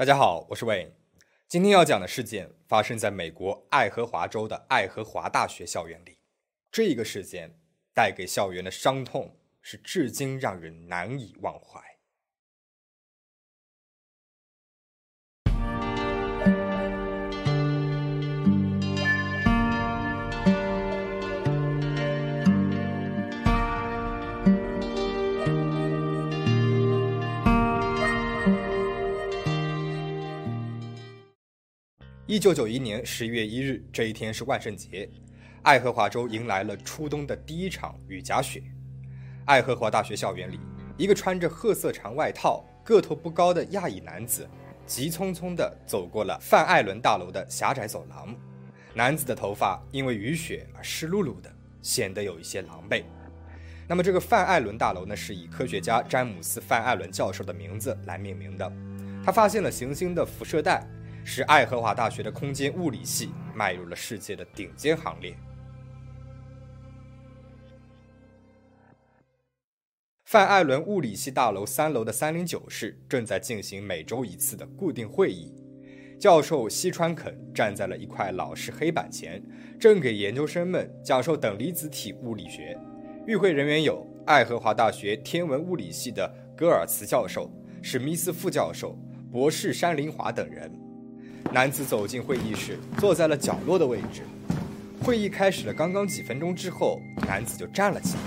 大家好，我是魏。今天要讲的事件发生在美国爱荷华州的爱荷华大学校园里。这个事件带给校园的伤痛是至今让人难以忘怀。一九九一年十月一日，这一天是万圣节，爱荷华州迎来了初冬的第一场雨夹雪。爱荷华大学校园里，一个穿着褐色长外套、个头不高的亚裔男子，急匆匆地走过了范艾伦大楼的狭窄走廊。男子的头发因为雨雪而湿漉漉的，显得有一些狼狈。那么，这个范艾伦大楼呢，是以科学家詹姆斯·范艾伦教授的名字来命名的。他发现了行星的辐射带。使爱荷华大学的空间物理系迈入了世界的顶尖行列。范艾伦物理系大楼三楼的三零九室正在进行每周一次的固定会议。教授西川肯站在了一块老式黑板前，正给研究生们讲授等离子体物理学。与会人员有爱荷华大学天文物理系的戈尔茨教授、史密斯副教授、博士山林华等人。男子走进会议室，坐在了角落的位置。会议开始了刚刚几分钟之后，男子就站了起来。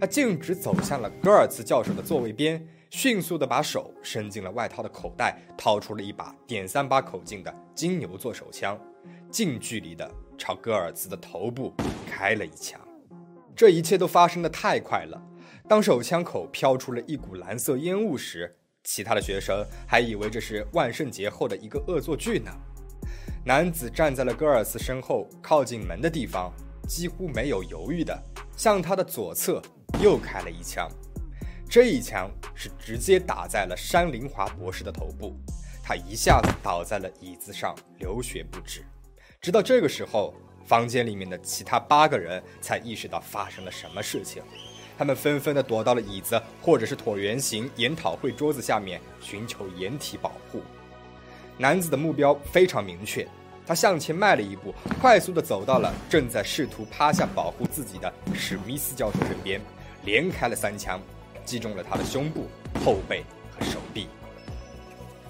他径直走向了戈尔茨教授的座位边，迅速地把手伸进了外套的口袋，掏出了一把点三八口径的金牛座手枪，近距离地朝戈尔茨的头部开了一枪。这一切都发生的太快了。当手枪口飘出了一股蓝色烟雾时，其他的学生还以为这是万圣节后的一个恶作剧呢。男子站在了戈尔斯身后，靠近门的地方，几乎没有犹豫的向他的左侧又开了一枪。这一枪是直接打在了山林华博士的头部，他一下子倒在了椅子上，流血不止。直到这个时候，房间里面的其他八个人才意识到发生了什么事情。他们纷纷地躲到了椅子或者是椭圆形研讨会桌子下面，寻求掩体保护。男子的目标非常明确，他向前迈了一步，快速地走到了正在试图趴下保护自己的史密斯教授身边，连开了三枪，击中了他的胸部、后背和手臂。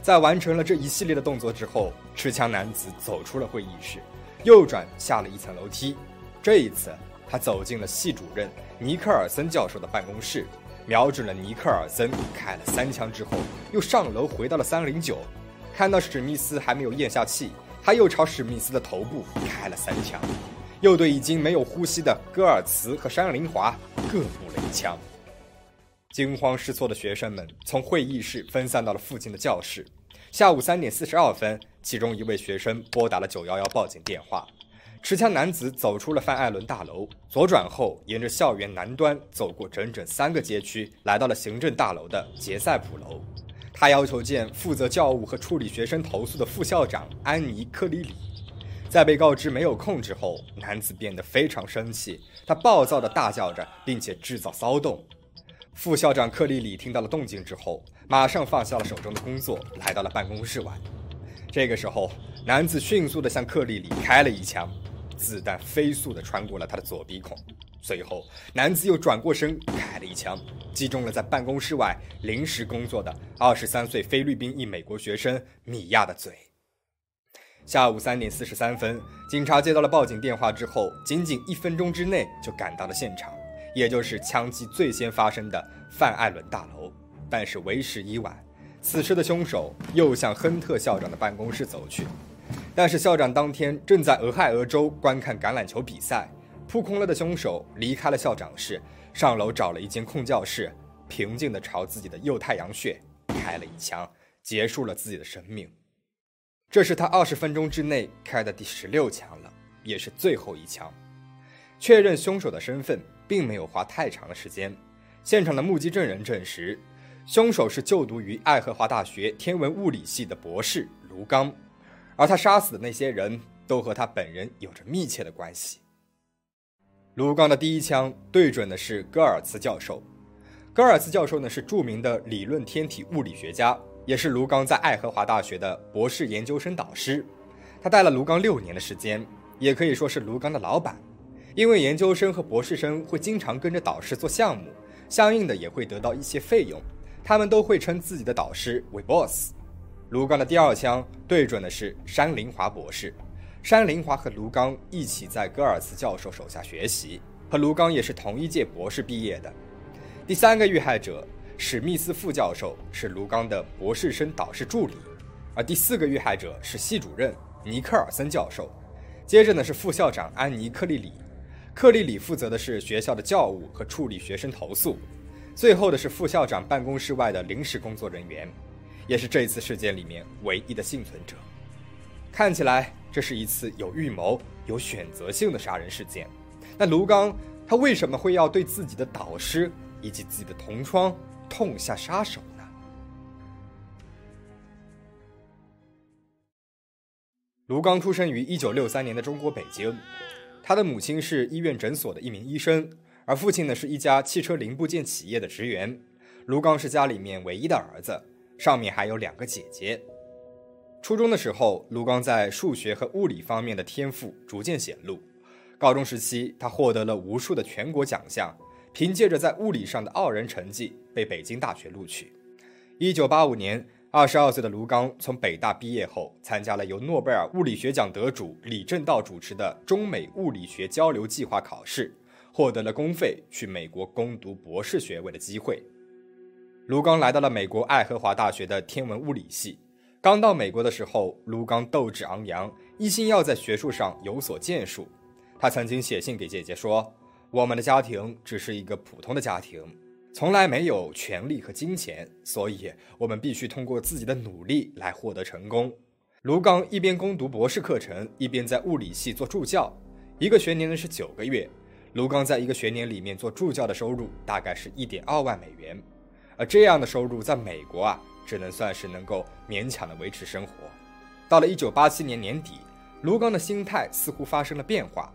在完成了这一系列的动作之后，持枪男子走出了会议室，右转下了一层楼梯。这一次。他走进了系主任尼克尔森教授的办公室，瞄准了尼克尔森开了三枪之后，又上楼回到了三零九，看到史密斯还没有咽下气，他又朝史密斯的头部开了三枪，又对已经没有呼吸的戈尔茨和山林华各补了一枪。惊慌失措的学生们从会议室分散到了附近的教室。下午三点四十二分，其中一位学生拨打了九幺幺报警电话。持枪男子走出了范艾伦大楼，左转后沿着校园南端走过整整三个街区，来到了行政大楼的杰塞普楼。他要求见负责教务和处理学生投诉的副校长安妮·克里里。在被告知没有空之后，男子变得非常生气，他暴躁地大叫着，并且制造骚动。副校长克里里听到了动静之后，马上放下了手中的工作，来到了办公室外。这个时候，男子迅速地向克里里开了一枪。子弹飞速地穿过了他的左鼻孔，随后男子又转过身开了一枪，击中了在办公室外临时工作的二十三岁菲律宾裔美国学生米娅的嘴。下午三点四十三分，警察接到了报警电话之后，仅仅一分钟之内就赶到了现场，也就是枪击最先发生的范艾伦大楼。但是为时已晚，此时的凶手又向亨特校长的办公室走去。但是校长当天正在俄亥俄州观看橄榄球比赛，扑空了的凶手离开了校长室，上楼找了一间空教室，平静地朝自己的右太阳穴开了一枪，结束了自己的生命。这是他二十分钟之内开的第十六枪了，也是最后一枪。确认凶手的身份并没有花太长的时间，现场的目击证人证实，凶手是就读于爱荷华大学天文物理系的博士卢刚。而他杀死的那些人都和他本人有着密切的关系。卢刚的第一枪对准的是戈尔茨教授。戈尔茨教授呢是著名的理论天体物理学家，也是卢刚在爱荷华大学的博士研究生导师。他带了卢刚六年的时间，也可以说是卢刚的老板。因为研究生和博士生会经常跟着导师做项目，相应的也会得到一些费用。他们都会称自己的导师为 boss。卢刚的第二枪对准的是山林华博士。山林华和卢刚一起在戈尔茨教授手下学习，和卢刚也是同一届博士毕业的。第三个遇害者史密斯副教授是卢刚的博士生导师助理，而第四个遇害者是系主任尼克尔森教授。接着呢是副校长安妮克利里。克利里负责的是学校的教务和处理学生投诉，最后的是副校长办公室外的临时工作人员，也是这次事件里面唯一的幸存者。看起来这是一次有预谋、有选择性的杀人事件。那卢刚他为什么会要对自己的导师以及自己的同窗痛下杀手呢？卢刚出生于一九六三年的中国北京。他的母亲是医院诊所的一名医生，而父亲呢是一家汽车零部件企业的职员。卢刚是家里面唯一的儿子，上面还有两个姐姐。初中的时候，卢刚在数学和物理方面的天赋逐渐显露。高中时期，他获得了无数的全国奖项，凭借着在物理上的傲人成绩，被北京大学录取。一九八五年。二十二岁的卢刚从北大毕业后，参加了由诺贝尔物理学奖得主李政道主持的中美物理学交流计划考试，获得了公费去美国攻读博士学位的机会。卢刚来到了美国爱荷华大学的天文物理系。刚到美国的时候，卢刚斗志昂扬，一心要在学术上有所建树。他曾经写信给姐姐说：“我们的家庭只是一个普通的家庭。”从来没有权力和金钱，所以我们必须通过自己的努力来获得成功。卢刚一边攻读博士课程，一边在物理系做助教，一个学年呢是九个月。卢刚在一个学年里面做助教的收入大概是一点二万美元，而这样的收入在美国啊，只能算是能够勉强的维持生活。到了一九八七年年底，卢刚的心态似乎发生了变化。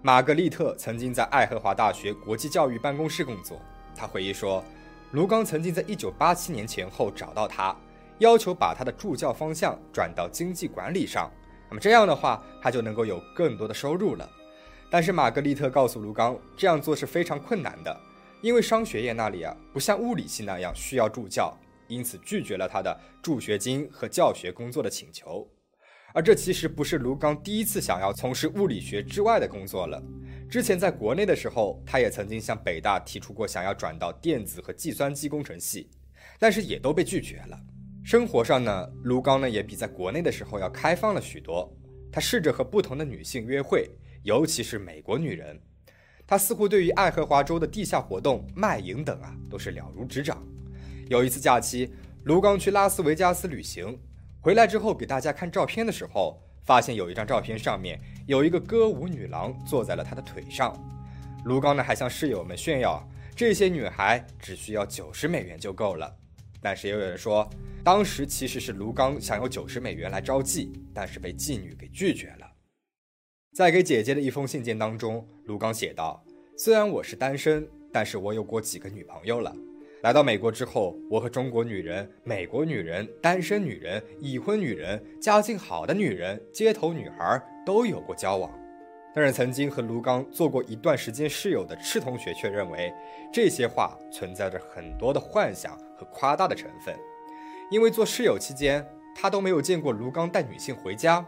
玛格丽特曾经在爱荷华大学国际教育办公室工作。他回忆说，卢刚曾经在1987年前后找到他，要求把他的助教方向转到经济管理上。那么这样的话，他就能够有更多的收入了。但是玛格丽特告诉卢刚，这样做是非常困难的，因为商学院那里啊，不像物理系那样需要助教，因此拒绝了他的助学金和教学工作的请求。而这其实不是卢刚第一次想要从事物理学之外的工作了。之前在国内的时候，他也曾经向北大提出过想要转到电子和计算机工程系，但是也都被拒绝了。生活上呢，卢刚呢也比在国内的时候要开放了许多。他试着和不同的女性约会，尤其是美国女人。他似乎对于爱荷华州的地下活动、卖淫等啊，都是了如指掌。有一次假期，卢刚去拉斯维加斯旅行，回来之后给大家看照片的时候。发现有一张照片，上面有一个歌舞女郎坐在了他的腿上。卢刚呢还向室友们炫耀，这些女孩只需要九十美元就够了。但是也有人说，当时其实是卢刚想用九十美元来招妓，但是被妓女给拒绝了。在给姐姐的一封信件当中，卢刚写道：“虽然我是单身，但是我有过几个女朋友了。”来到美国之后，我和中国女人、美国女人、单身女人、已婚女人、家境好的女人、街头女孩都有过交往。但是，曾经和卢刚做过一段时间室友的赤同学却认为，这些话存在着很多的幻想和夸大的成分，因为做室友期间，他都没有见过卢刚带女性回家。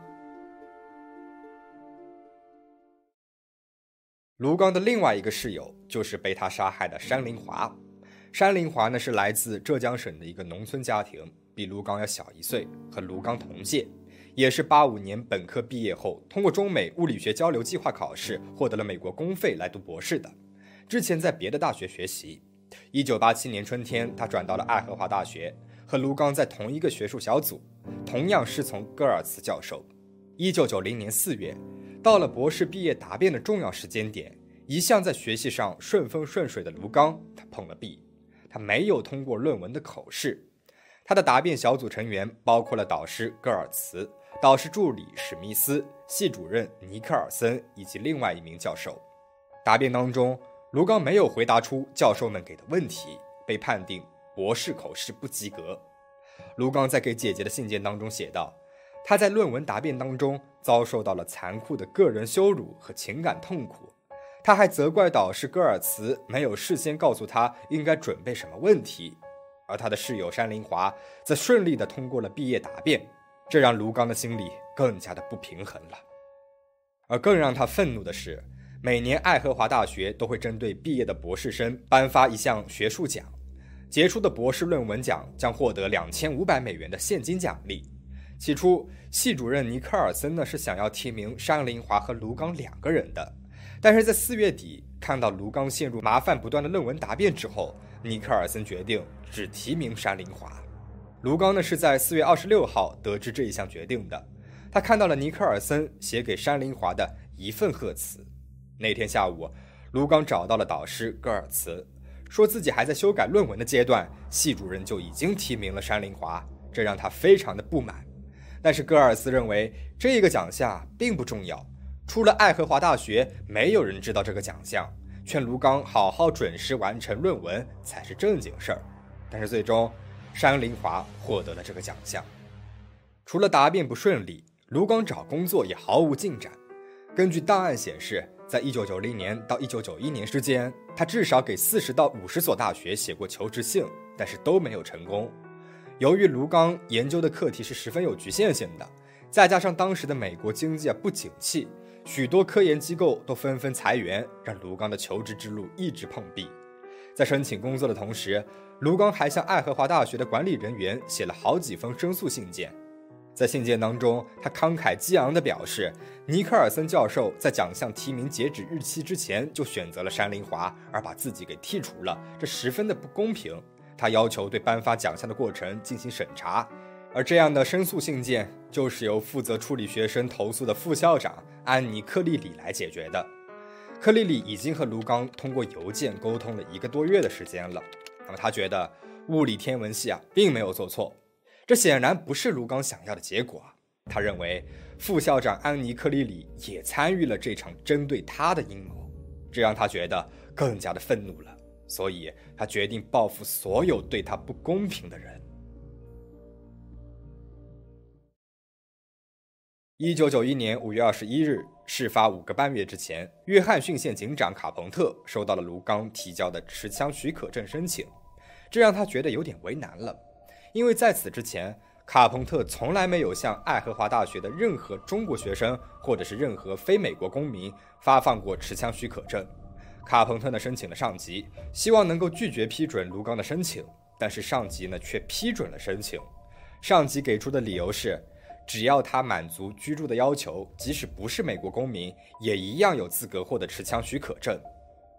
卢刚的另外一个室友就是被他杀害的山林华。山林华呢是来自浙江省的一个农村家庭，比卢刚要小一岁，和卢刚同届，也是八五年本科毕业后，通过中美物理学交流计划考试，获得了美国公费来读博士的。之前在别的大学学习。一九八七年春天，他转到了爱荷华大学，和卢刚在同一个学术小组，同样师从戈尔茨教授。一九九零年四月，到了博士毕业答辩的重要时间点，一向在学习上顺风顺水的卢刚，他碰了壁。他没有通过论文的口试，他的答辩小组成员包括了导师戈尔茨、导师助理史密斯、系主任尼克尔森以及另外一名教授。答辩当中，卢刚没有回答出教授们给的问题，被判定博士口试不及格。卢刚在给姐姐的信件当中写道：“他在论文答辩当中遭受到了残酷的个人羞辱和情感痛苦。他还责怪导师戈尔茨没有事先告诉他应该准备什么问题，而他的室友山林华则顺利地通过了毕业答辩，这让卢刚的心里更加的不平衡了。而更让他愤怒的是，每年爱荷华大学都会针对毕业的博士生颁发一项学术奖。”杰出的博士论文奖将获得两千五百美元的现金奖励。起初，系主任尼克尔森呢是想要提名山林华和卢刚两个人的，但是在四月底看到卢刚陷入麻烦不断的论文答辩之后，尼克尔森决定只提名山林华。卢刚呢是在四月二十六号得知这一项决定的，他看到了尼克尔森写给山林华的一份贺词。那天下午，卢刚找到了导师戈尔茨。说自己还在修改论文的阶段，系主任就已经提名了山林华，这让他非常的不满。但是戈尔斯认为这个奖项并不重要，除了爱荷华大学，没有人知道这个奖项，劝卢刚好好准时完成论文才是正经事儿。但是最终，山林华获得了这个奖项。除了答辩不顺利，卢刚找工作也毫无进展。根据档案显示。在一九九零年到一九九一年之间，他至少给四十到五十所大学写过求职信，但是都没有成功。由于卢刚研究的课题是十分有局限性的，再加上当时的美国经济啊不景气，许多科研机构都纷纷裁员，让卢刚的求职之路一直碰壁。在申请工作的同时，卢刚还向爱荷华大学的管理人员写了好几封申诉信件。在信件当中，他慷慨激昂地表示，尼克尔森教授在奖项提名截止日期之前就选择了山林华，而把自己给剔除了，这十分的不公平。他要求对颁发奖项的过程进行审查，而这样的申诉信件就是由负责处理学生投诉的副校长安妮·克利里来解决的。克利里已经和卢刚通过邮件沟通了一个多月的时间了，那么他觉得物理天文系啊并没有做错。这显然不是卢刚想要的结果。他认为副校长安妮·克里里也参与了这场针对他的阴谋，这让他觉得更加的愤怒了。所以他决定报复所有对他不公平的人。一九九一年五月二十一日，事发五个半月之前，约翰逊县警长卡彭特收到了卢刚提交的持枪许可证申请，这让他觉得有点为难了。因为在此之前，卡彭特从来没有向爱荷华大学的任何中国学生或者是任何非美国公民发放过持枪许可证。卡彭特呢申请了上级，希望能够拒绝批准卢刚的申请，但是上级呢却批准了申请。上级给出的理由是，只要他满足居住的要求，即使不是美国公民，也一样有资格获得持枪许可证。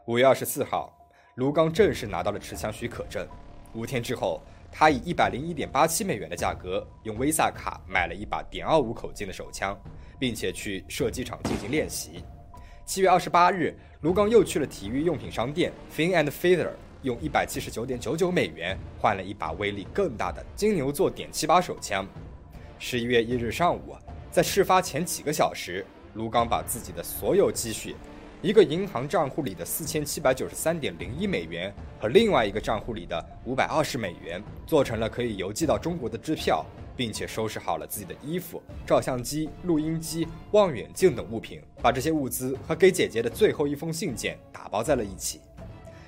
五月二十四号，卢刚正式拿到了持枪许可证。五天之后。他以一百零一点八七美元的价格用 Visa 卡买了一把点二五口径的手枪，并且去射击场进行练习。七月二十八日，卢刚又去了体育用品商店 Fin and Feather，用一百七十九点九九美元换了一把威力更大的金牛座点七八手枪。十一月一日上午，在事发前几个小时，卢刚把自己的所有积蓄。一个银行账户里的四千七百九十三点零一美元和另外一个账户里的五百二十美元，做成了可以邮寄到中国的支票，并且收拾好了自己的衣服、照相机、录音机、望远镜等物品，把这些物资和给姐姐的最后一封信件打包在了一起。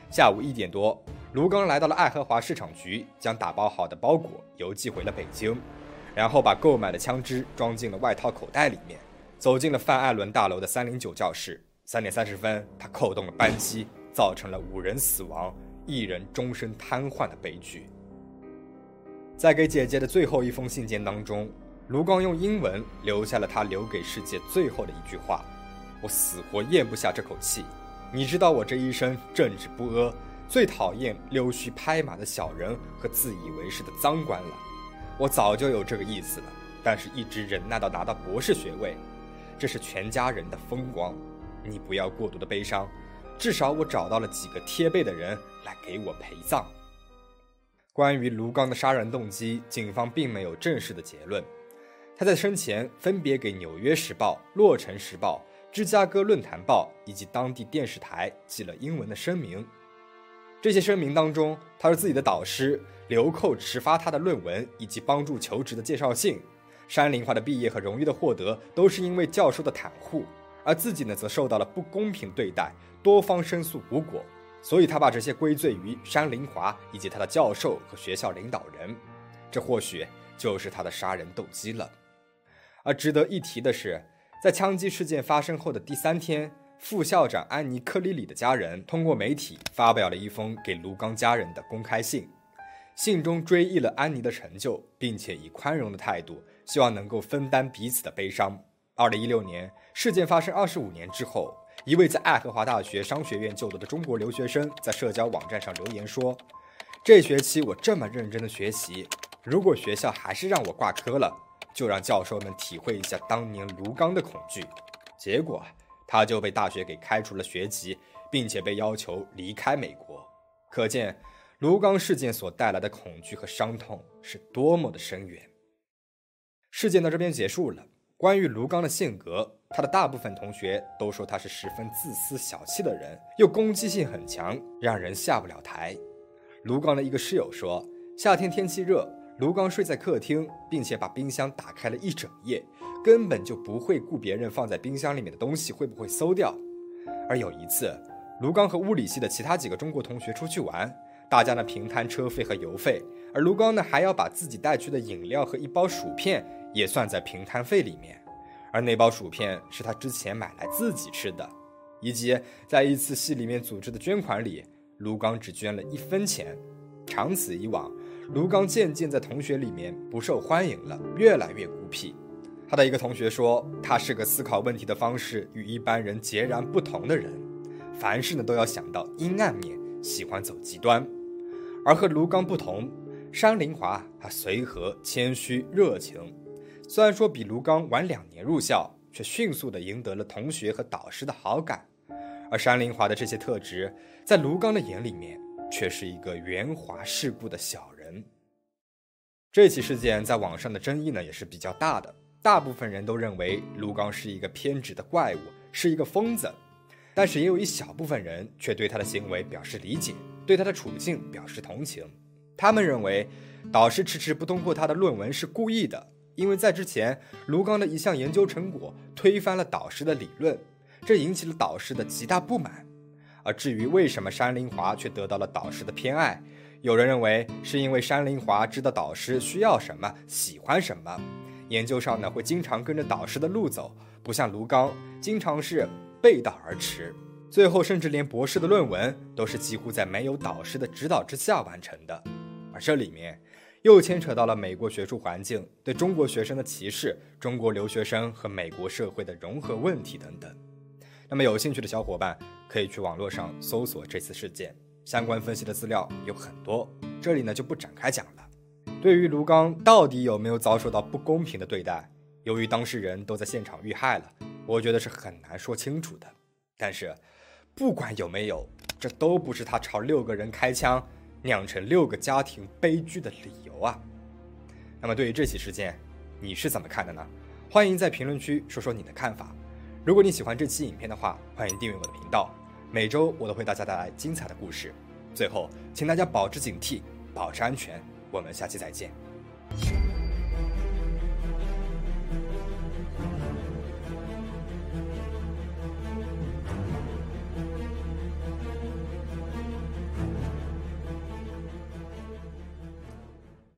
下午一点多，卢刚来到了爱荷华市场局，将打包好的包裹邮寄回了北京，然后把购买的枪支装进了外套口袋里面，走进了范艾伦大楼的三零九教室。三点三十分，他扣动了扳机，造成了五人死亡、一人终身瘫痪的悲剧。在给姐姐的最后一封信件当中，卢刚用英文留下了他留给世界最后的一句话：“我死活咽不下这口气。你知道我这一生正直不阿，最讨厌溜须拍马的小人和自以为是的脏官了。我早就有这个意思了，但是一直忍耐到拿到博士学位，这是全家人的风光。”你不要过度的悲伤，至少我找到了几个贴背的人来给我陪葬。关于卢刚的杀人动机，警方并没有正式的结论。他在生前分别给《纽约时报》《洛城时报》《芝加哥论坛报》以及当地电视台寄了英文的声明。这些声明当中，他说自己的导师流寇迟发他的论文以及帮助求职的介绍信。山林华的毕业和荣誉的获得都是因为教授的袒护，而自己呢则受到了不公平对待，多方申诉无果，所以他把这些归罪于山林华以及他的教授和学校领导人。这或许就是他的杀人动机了。而值得一提的是，在枪击事件发生后的第三天，副校长安妮·克里里的家人通过媒体发表了一封给卢刚家人的公开信，信中追忆了安妮的成就，并且以宽容的态度，希望能够分担彼此的悲伤。二零一六年，事件发生二十五年之后，一位在爱荷华大学商学院就读的中国留学生在社交网站上留言说：“这学期我这么认真的学习。”如果学校还是让我挂科了，就让教授们体会一下当年卢刚的恐惧。结果他就被大学给开除了学籍，并且被要求离开美国。可见卢刚事件所带来的恐惧和伤痛是多么的深远。事件到这边结束了。关于卢刚的性格，他的大部分同学都说他是十分自私小气的人，又攻击性很强，让人下不了台。卢刚的一个室友说，夏天天气热。卢刚睡在客厅，并且把冰箱打开了一整夜，根本就不会顾别人放在冰箱里面的东西会不会馊掉。而有一次，卢刚和物理系的其他几个中国同学出去玩，大家呢平摊车费和油费，而卢刚呢还要把自己带去的饮料和一包薯片也算在平摊费里面。而那包薯片是他之前买来自己吃的，以及在一次系里面组织的捐款里，卢刚只捐了一分钱。长此以往。卢刚渐渐在同学里面不受欢迎了，越来越孤僻。他的一个同学说，他是个思考问题的方式与一般人截然不同的人，凡事呢都要想到阴暗面，喜欢走极端。而和卢刚不同，山林华他随和、谦虚、热情。虽然说比卢刚晚两年入校，却迅速的赢得了同学和导师的好感。而山林华的这些特质，在卢刚的眼里面，却是一个圆滑世故的小人。这起事件在网上的争议呢也是比较大的，大部分人都认为卢刚是一个偏执的怪物，是一个疯子，但是也有一小部分人却对他的行为表示理解，对他的处境表示同情。他们认为导师迟迟不通过他的论文是故意的，因为在之前卢刚的一项研究成果推翻了导师的理论，这引起了导师的极大不满。而至于为什么山林华却得到了导师的偏爱？有人认为是因为山林华知道导师需要什么，喜欢什么，研究上呢会经常跟着导师的路走，不像卢刚经常是背道而驰，最后甚至连博士的论文都是几乎在没有导师的指导之下完成的。而这里面又牵扯到了美国学术环境对中国学生的歧视、中国留学生和美国社会的融合问题等等。那么有兴趣的小伙伴可以去网络上搜索这次事件。相关分析的资料有很多，这里呢就不展开讲了。对于卢刚到底有没有遭受到不公平的对待，由于当事人都在现场遇害了，我觉得是很难说清楚的。但是，不管有没有，这都不是他朝六个人开枪，酿成六个家庭悲剧的理由啊。那么，对于这起事件，你是怎么看的呢？欢迎在评论区说说你的看法。如果你喜欢这期影片的话，欢迎订阅我的频道。每周我都为大家带来精彩的故事。最后，请大家保持警惕，保持安全。我们下期再见。